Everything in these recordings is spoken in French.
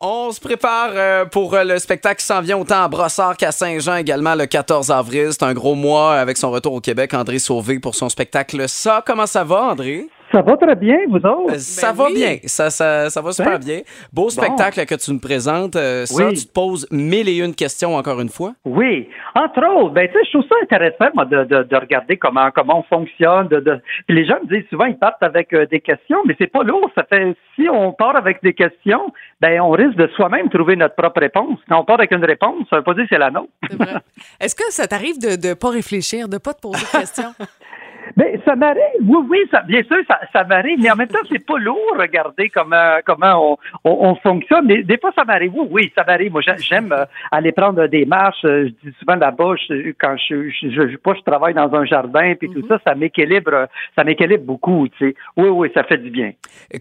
On se prépare euh, pour euh, le spectacle qui s'en vient autant à Brossard qu'à Saint-Jean également le 14 avril. C'est un gros mois avec son retour au Québec, André Sauvé pour son spectacle Ça. Comment ça va, André? Ça va très bien, vous autres? Euh, ça va oui. bien. Ça, ça, ça va super Ben, bien. Beau spectacle que tu nous présentes. Euh, ça, Oui. tu te poses mille et une questions encore une fois. Oui. Entre autres, ben, tu sais, je trouve ça intéressant, moi, de, de, de regarder comment, comment on fonctionne. De, les gens me disent souvent, ils partent avec euh, des questions, mais c'est pas lourd. Ça fait, si on part avec des questions, ben, on risque de soi-même trouver notre propre réponse. Quand on part avec une réponse, ça veut pas dire que c'est la nôtre. C'est vrai. Est-ce que ça t'arrive de ne pas réfléchir, de pas te poser de questions? Ben, ça m'arrive. Oui, oui, ça, bien sûr, ça, ça m'arrive. Mais en même temps, c'est pas lourd, regarder comment, comment on, on, on fonctionne. Mais des fois, ça m'arrive. Oui, oui, ça m'arrive. Moi, j'a- j'aime euh, aller prendre des marches. Euh, Je dis souvent là-bas, je- quand je, je, je, pas, je travaille dans un jardin, puis tout ça, ça m'équilibre, euh, ça m'équilibre beaucoup, tu sais. Oui, oui, ça fait du bien.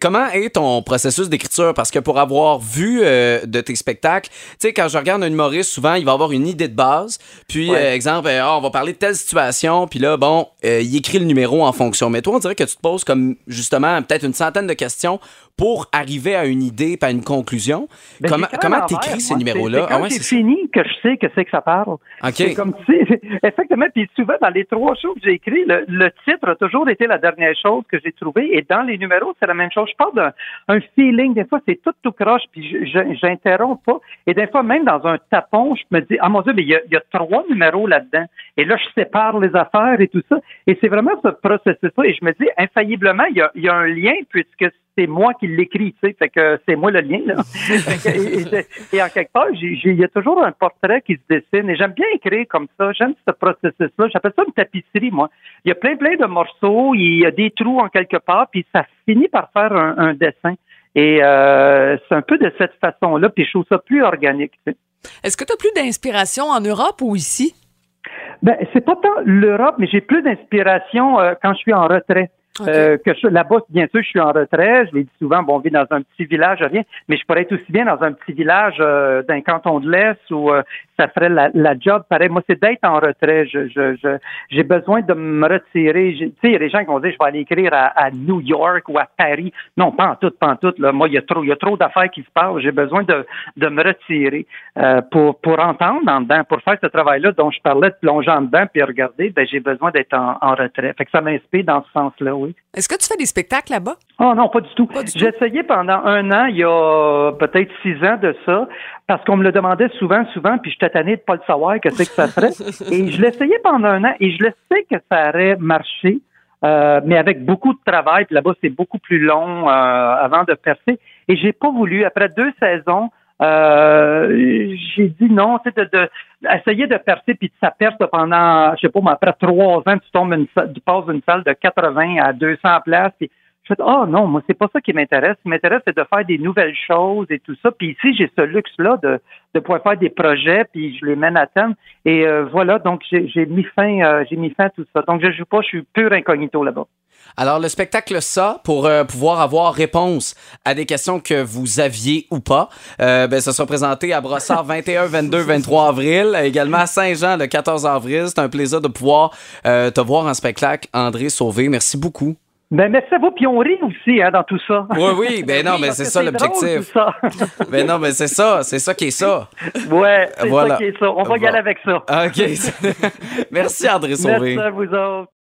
Comment est ton processus d'écriture? Parce que pour avoir vu euh, de tes spectacles, tu sais, quand je regarde un humoriste, souvent, il va avoir une idée de base. Puis, Ouais. euh, exemple, euh, Ah, on va parler de telle situation. Puis là, bon, il écrit le numéro en fonction. Mais toi, on dirait que tu te poses comme, justement, peut-être une centaine de questions pour arriver à une idée à une conclusion. Ben, comment comment t'écris ces numéros-là? C'est- quand ouais, fini que je sais que c'est que ça parle. OK. C'est comme si, effectivement, puis souvent dans les trois shows que j'ai écrits, le, le titre a toujours été la dernière chose que j'ai trouvée, et dans les numéros, c'est la même chose. Je parle d'un un feeling, des fois c'est tout tout croche, puis j'interromps pas, et des fois même dans un tapon, je me dis, ah mon dieu, mais il y a, y a trois numéros là-dedans, et là je sépare les affaires et tout ça, et c'est vraiment ce processus-là, et je me dis, infailliblement, il y a, il y a un lien puisque c'est moi qui l'écris, tu sais, fait que c'est moi le lien, là. Que- et, en quelque part, il y a toujours un portrait qui se dessine, et j'aime bien écrire comme ça, j'aime ce processus-là, j'appelle ça une tapisserie, moi. Il y a plein, plein de morceaux, il y a des trous en quelque part, puis ça finit par faire un, un dessin. Et euh, c'est un peu de cette façon-là, puis je trouve ça plus organique. tu sais. Est-ce que tu as plus d'inspiration en Europe ou ici? Ben, c'est pas tant l'Europe, mais j'ai plus d'inspiration euh, quand je suis en retrait. OK. Euh, que là-bas, bien sûr, je suis en retrait. Je l'ai dit souvent, bon, on vit dans un petit village, rien, mais je pourrais être aussi bien dans un petit village euh, d'un canton de l'Est où euh, ça ferait la, la job pareil. Moi, c'est d'être en retrait. Je, je, je- j'ai besoin de me retirer. Tu sais, il y a des gens qui vont dire, je vais aller écrire à, à New York ou à Paris. Non, pas en tout, pas en tout. Là. Moi, il y a trop, il y a trop d'affaires qui se passent. J'ai besoin de, de me retirer euh, pour, pour entendre en dedans, pour faire ce travail-là dont je parlais de plonger en dedans puis regarder. Ben, j'ai besoin d'être en, en retrait. Fait que ça m'inspire dans ce sens-là. Est-ce que tu fais des spectacles là-bas? Oh non, pas du tout. Pas du tout. J'ai essayé pendant un an, il y a peut-être six ans de ça, parce qu'on me le demandait souvent, souvent, puis j'étais tanné de pas le savoir que c'est que ça ferait. et je l'essayais pendant un an, et je le sais que ça aurait marché, euh, mais avec beaucoup de travail, puis là-bas, c'est beaucoup plus long euh, avant de percer. Et j'ai pas voulu. Après deux saisons, euh, j'ai dit non, c'est de, de essayer de percer puis ça perce pendant, je sais pas, mais après trois ans, tu tombes une, tu passes d'une salle de 80 à 200 places. Je fais, oh non, moi, c'est pas ça qui m'intéresse. Ce qui m'intéresse, c'est de faire des nouvelles choses et tout ça. Puis ici, j'ai ce luxe-là de, de pouvoir faire des projets, puis je les mène à terme. Et euh, voilà, donc j'ai mis fin, euh, j'ai mis fin à tout ça. Donc je joue pas, je suis pur incognito là-bas. Alors, le spectacle Ça, pour euh, pouvoir avoir réponse à des questions que vous aviez ou pas, ben, ça sera présenté à Brossard 21, 22, 23 avril, également à Saint-Jean le 14 avril. C'est un plaisir de pouvoir te voir en spectacle, André Sauvé. Merci beaucoup. Ben merci à vous, puis on rit aussi hein, dans tout ça. Oui, oui, ben non, mais c'est ça l'objectif. Ben non, mais c'est ça, c'est ça qui est ça. Ouais, c'est Voilà. ça qui est ça. On va y aller avec ça. OK. Merci, André Sauvé. Merci à vous autres.